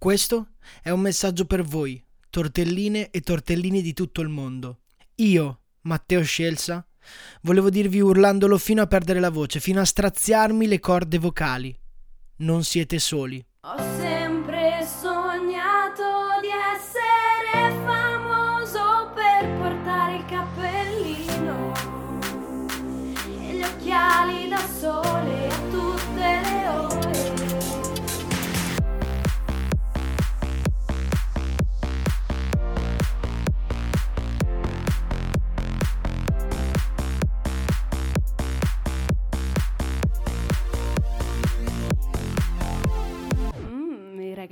Questo è un messaggio per voi, tortelline e tortellini di tutto il mondo. Io, Matteo Scelsa, volevo dirvi urlandolo fino a perdere la voce, fino a straziarmi le corde vocali. Non siete soli. Ho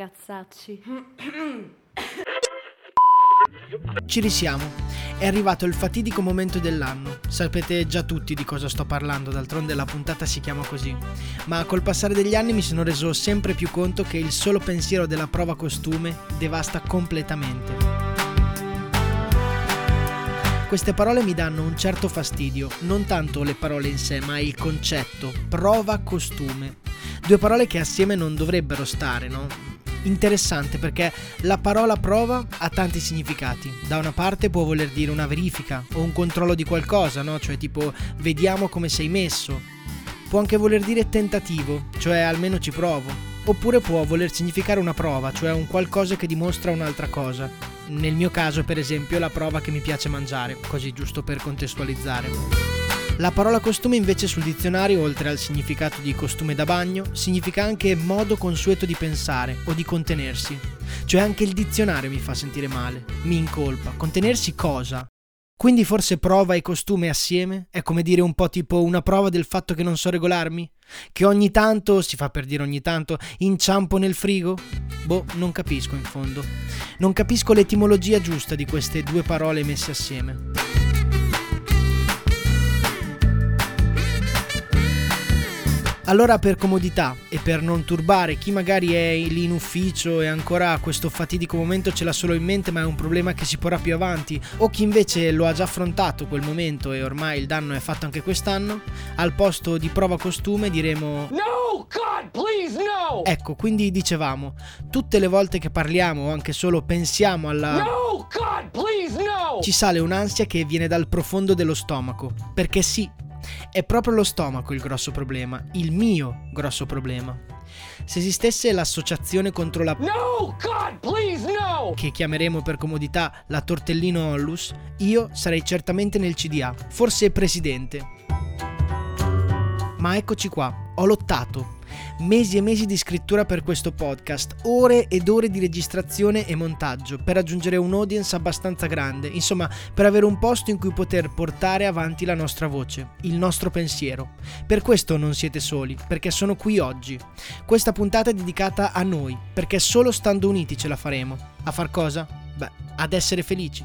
ragazzacci. Ci risiamo. È arrivato il fatidico momento dell'anno. Sapete già tutti di cosa sto parlando, d'altronde la puntata si chiama così. Ma col passare degli anni mi sono reso sempre più conto che il solo pensiero della prova costume devasta completamente. Queste parole mi danno un certo fastidio, non tanto le parole in sé, ma il concetto, prova costume. Due parole che assieme non dovrebbero stare, no? Interessante perché la parola prova ha tanti significati. Da una parte può voler dire una verifica o un controllo di qualcosa, no? Cioè tipo vediamo come sei messo. Può anche voler dire tentativo, cioè almeno ci provo. Oppure può voler significare una prova, cioè un qualcosa che dimostra un'altra cosa. Nel mio caso, per esempio, la prova che mi piace mangiare, così giusto per contestualizzare. La parola costume invece sul dizionario, oltre al significato di costume da bagno, significa anche modo consueto di pensare o di contenersi. Cioè anche il dizionario mi fa sentire male, mi incolpa. Contenersi cosa? Quindi forse prova e costume assieme è come dire un po' tipo una prova del fatto che non so regolarmi? Che ogni tanto, si fa per dire ogni tanto, inciampo nel frigo? Boh, non capisco in fondo. Non capisco l'etimologia giusta di queste due parole messe assieme. Allora per comodità e per non turbare chi magari è lì in ufficio e ancora a questo fatidico momento ce l'ha solo in mente ma è un problema che si porrà più avanti o chi invece lo ha già affrontato quel momento e ormai il danno è fatto anche quest'anno, al posto di prova costume diremo No! God, please, no! Ecco, quindi dicevamo, tutte le volte che parliamo o anche solo pensiamo alla... No! God, please, no! Ci sale un'ansia che viene dal profondo dello stomaco, perché sì, è proprio lo stomaco il grosso problema, il mio grosso problema. Se esistesse l'associazione contro la No! God, please, no! che chiameremo per comodità la Tortellino Ollus, io sarei certamente nel CDA, forse presidente. Ma eccoci qua, ho lottato. Mesi e mesi di scrittura per questo podcast, ore ed ore di registrazione e montaggio per raggiungere un'audience abbastanza grande, insomma per avere un posto in cui poter portare avanti la nostra voce, il nostro pensiero. Per questo non siete soli, perché sono qui oggi. Questa puntata è dedicata a noi, perché solo stando uniti ce la faremo. A far cosa? Beh, ad essere felici.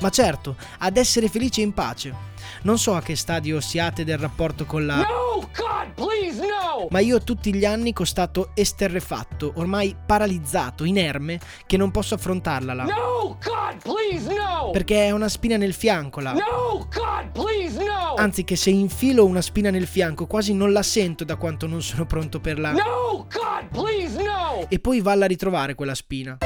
Ma certo, ad essere felici in pace. Non so a che stadio siate del rapporto con la... No! Ma io tutti gli anni costato esterrefatto, ormai paralizzato, inerme, che non posso affrontarla là. No! God, please, no! Perché è una spina nel fianco là. No! God, please, no! Anzi che se infilo una spina nel fianco quasi non la sento da quanto non sono pronto per la... No! God, please, no! E poi valla a ritrovare quella spina.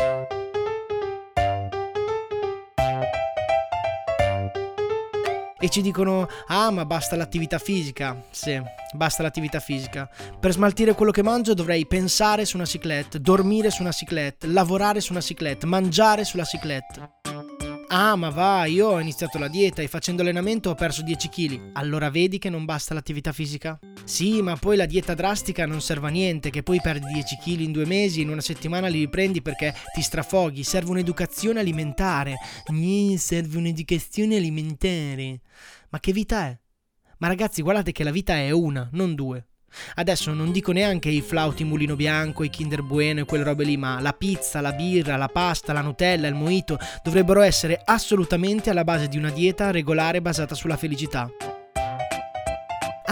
E ci dicono, ah ma basta l'attività fisica. Sì, basta l'attività fisica. Per smaltire quello che mangio dovrei pensare su una ciclette, dormire su una ciclette, lavorare su una ciclette, mangiare sulla ciclette. Ah, ma va, io ho iniziato la dieta e facendo allenamento ho perso 10 kg. Allora vedi che non basta l'attività fisica? Sì, ma poi la dieta drastica non serve a niente, che poi perdi 10 kg in due mesi, in una settimana li riprendi perché ti strafoghi. Serve un'educazione alimentare. Gni, serve un'educazione alimentare. Ma che vita è? Ma ragazzi, guardate che la vita è una, non due. Adesso non dico neanche i flauti mulino bianco, i Kinder Bueno e quelle robe lì, ma la pizza, la birra, la pasta, la Nutella, il mojito dovrebbero essere assolutamente alla base di una dieta regolare basata sulla felicità.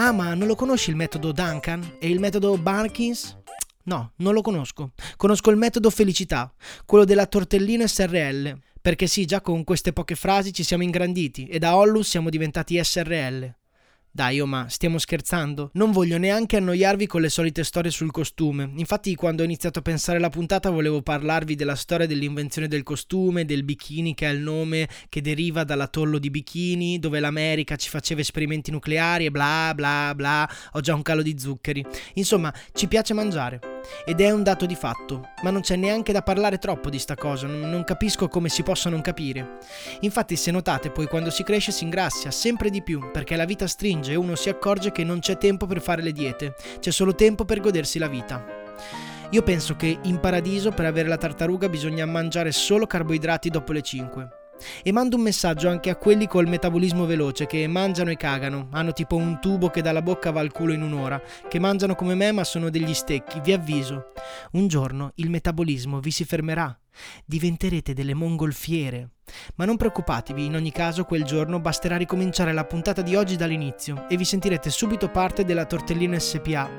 Ah, ma non lo conosci il metodo Duncan e il metodo Barkins? No, non lo conosco. Conosco il metodo felicità, quello della tortellina SRL. Perché sì, già con queste poche frasi ci siamo ingranditi e da Ollus siamo diventati SRL. Dai, oh ma stiamo scherzando? Non voglio neanche annoiarvi con le solite storie sul costume. Infatti, quando ho iniziato a pensare alla puntata, volevo parlarvi della storia dell'invenzione del costume, del bikini che ha il nome che deriva dall'atollo di Bikini, dove l'America ci faceva esperimenti nucleari e bla bla bla. Ho già un calo di zuccheri. Insomma, ci piace mangiare. Ed è un dato di fatto, ma non c'è neanche da parlare troppo di sta cosa, non capisco come si possa non capire. Infatti, se notate, poi quando si cresce si ingrassia sempre di più, perché la vita stringe e uno si accorge che non c'è tempo per fare le diete, c'è solo tempo per godersi la vita. Io penso che in paradiso per avere la tartaruga bisogna mangiare solo carboidrati dopo le 5. E mando un messaggio anche a quelli col metabolismo veloce che mangiano e cagano, hanno tipo un tubo che dalla bocca va al culo in un'ora, che mangiano come me ma sono degli stecchi, vi avviso. Un giorno il metabolismo vi si fermerà, diventerete delle mongolfiere. Ma non preoccupatevi, in ogni caso quel giorno basterà ricominciare la puntata di oggi dall'inizio e vi sentirete subito parte della Tortellino SPA.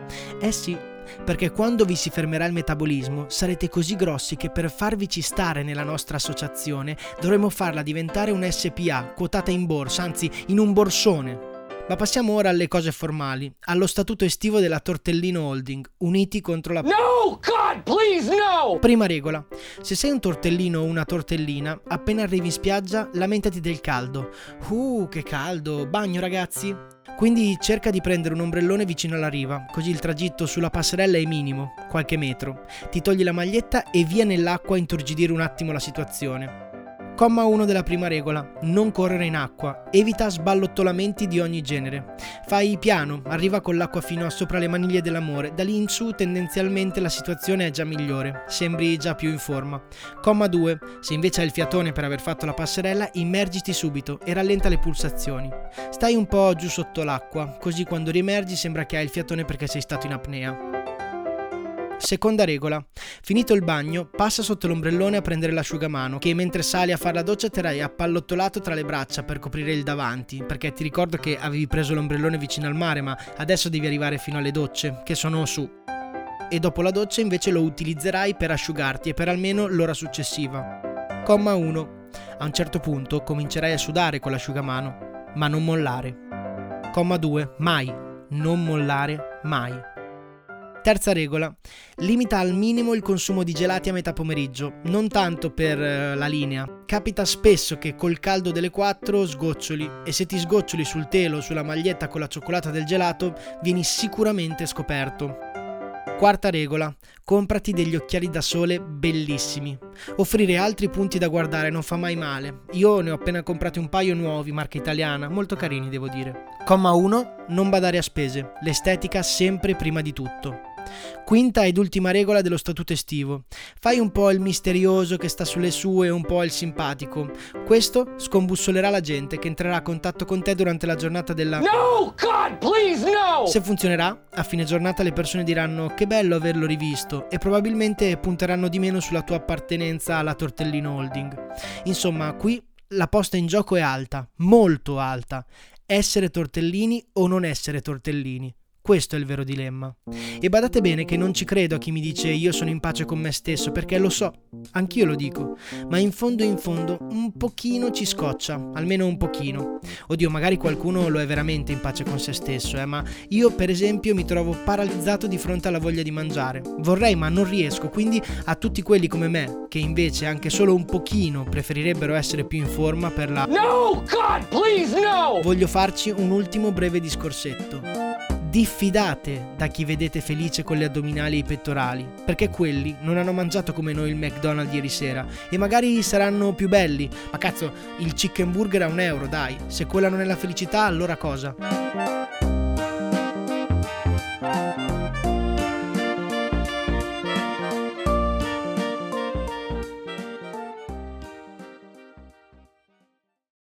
Eh sì, perché quando vi si fermerà il metabolismo sarete così grossi che per farvici stare nella nostra associazione dovremo farla diventare un SPA quotata in borsa, anzi in un borsone. Ma passiamo ora alle cose formali, allo statuto estivo della Tortellino Holding, uniti contro la... No, God, please, no! Prima regola, se sei un tortellino o una tortellina, appena arrivi in spiaggia lamentati del caldo. Uh, che caldo, bagno ragazzi? Quindi cerca di prendere un ombrellone vicino alla riva, così il tragitto sulla passerella è minimo, qualche metro. Ti togli la maglietta e via nell'acqua a inturgidire un attimo la situazione. Comma 1 della prima regola. Non correre in acqua. Evita sballottolamenti di ogni genere. Fai piano, arriva con l'acqua fino a sopra le maniglie dell'amore. Da lì in su tendenzialmente la situazione è già migliore. Sembri già più in forma. Comma 2. Se invece hai il fiatone per aver fatto la passerella, immergiti subito e rallenta le pulsazioni. Stai un po' giù sotto l'acqua, così quando riemergi sembra che hai il fiatone perché sei stato in apnea. Seconda regola. Finito il bagno, passa sotto l'ombrellone a prendere l'asciugamano, che mentre sali a fare la doccia terrai appallottolato tra le braccia per coprire il davanti, perché ti ricordo che avevi preso l'ombrellone vicino al mare, ma adesso devi arrivare fino alle docce, che sono su. E dopo la doccia invece lo utilizzerai per asciugarti e per almeno l'ora successiva. Comma 1. A un certo punto comincerai a sudare con l'asciugamano, ma non mollare. Comma 2. Mai. Non mollare mai. Terza regola, limita al minimo il consumo di gelati a metà pomeriggio, non tanto per uh, la linea. Capita spesso che col caldo delle 4 sgoccioli e se ti sgoccioli sul telo o sulla maglietta con la cioccolata del gelato vieni sicuramente scoperto. Quarta regola, comprati degli occhiali da sole bellissimi. Offrire altri punti da guardare non fa mai male. Io ne ho appena comprati un paio nuovi, marca italiana, molto carini devo dire. Comma 1, non badare a spese, l'estetica sempre prima di tutto. Quinta ed ultima regola dello statuto estivo. Fai un po' il misterioso che sta sulle sue e un po' il simpatico. Questo scombussolerà la gente che entrerà a contatto con te durante la giornata della... No, God, please, no! Se funzionerà, a fine giornata le persone diranno che bello averlo rivisto e probabilmente punteranno di meno sulla tua appartenenza alla Tortellino Holding. Insomma, qui la posta in gioco è alta, molto alta. Essere tortellini o non essere tortellini. Questo è il vero dilemma. E badate bene che non ci credo a chi mi dice io sono in pace con me stesso, perché lo so, anch'io lo dico, ma in fondo in fondo un pochino ci scoccia, almeno un pochino. Oddio, magari qualcuno lo è veramente in pace con se stesso, eh, ma io per esempio mi trovo paralizzato di fronte alla voglia di mangiare. Vorrei ma non riesco, quindi a tutti quelli come me, che invece anche solo un pochino preferirebbero essere più in forma per la... No, God, please, no! Voglio farci un ultimo breve discorsetto diffidate da chi vedete felice con le addominali e i pettorali, perché quelli non hanno mangiato come noi il McDonald's ieri sera e magari saranno più belli, ma cazzo, il chicken burger a un euro, dai, se quella non è la felicità, allora cosa?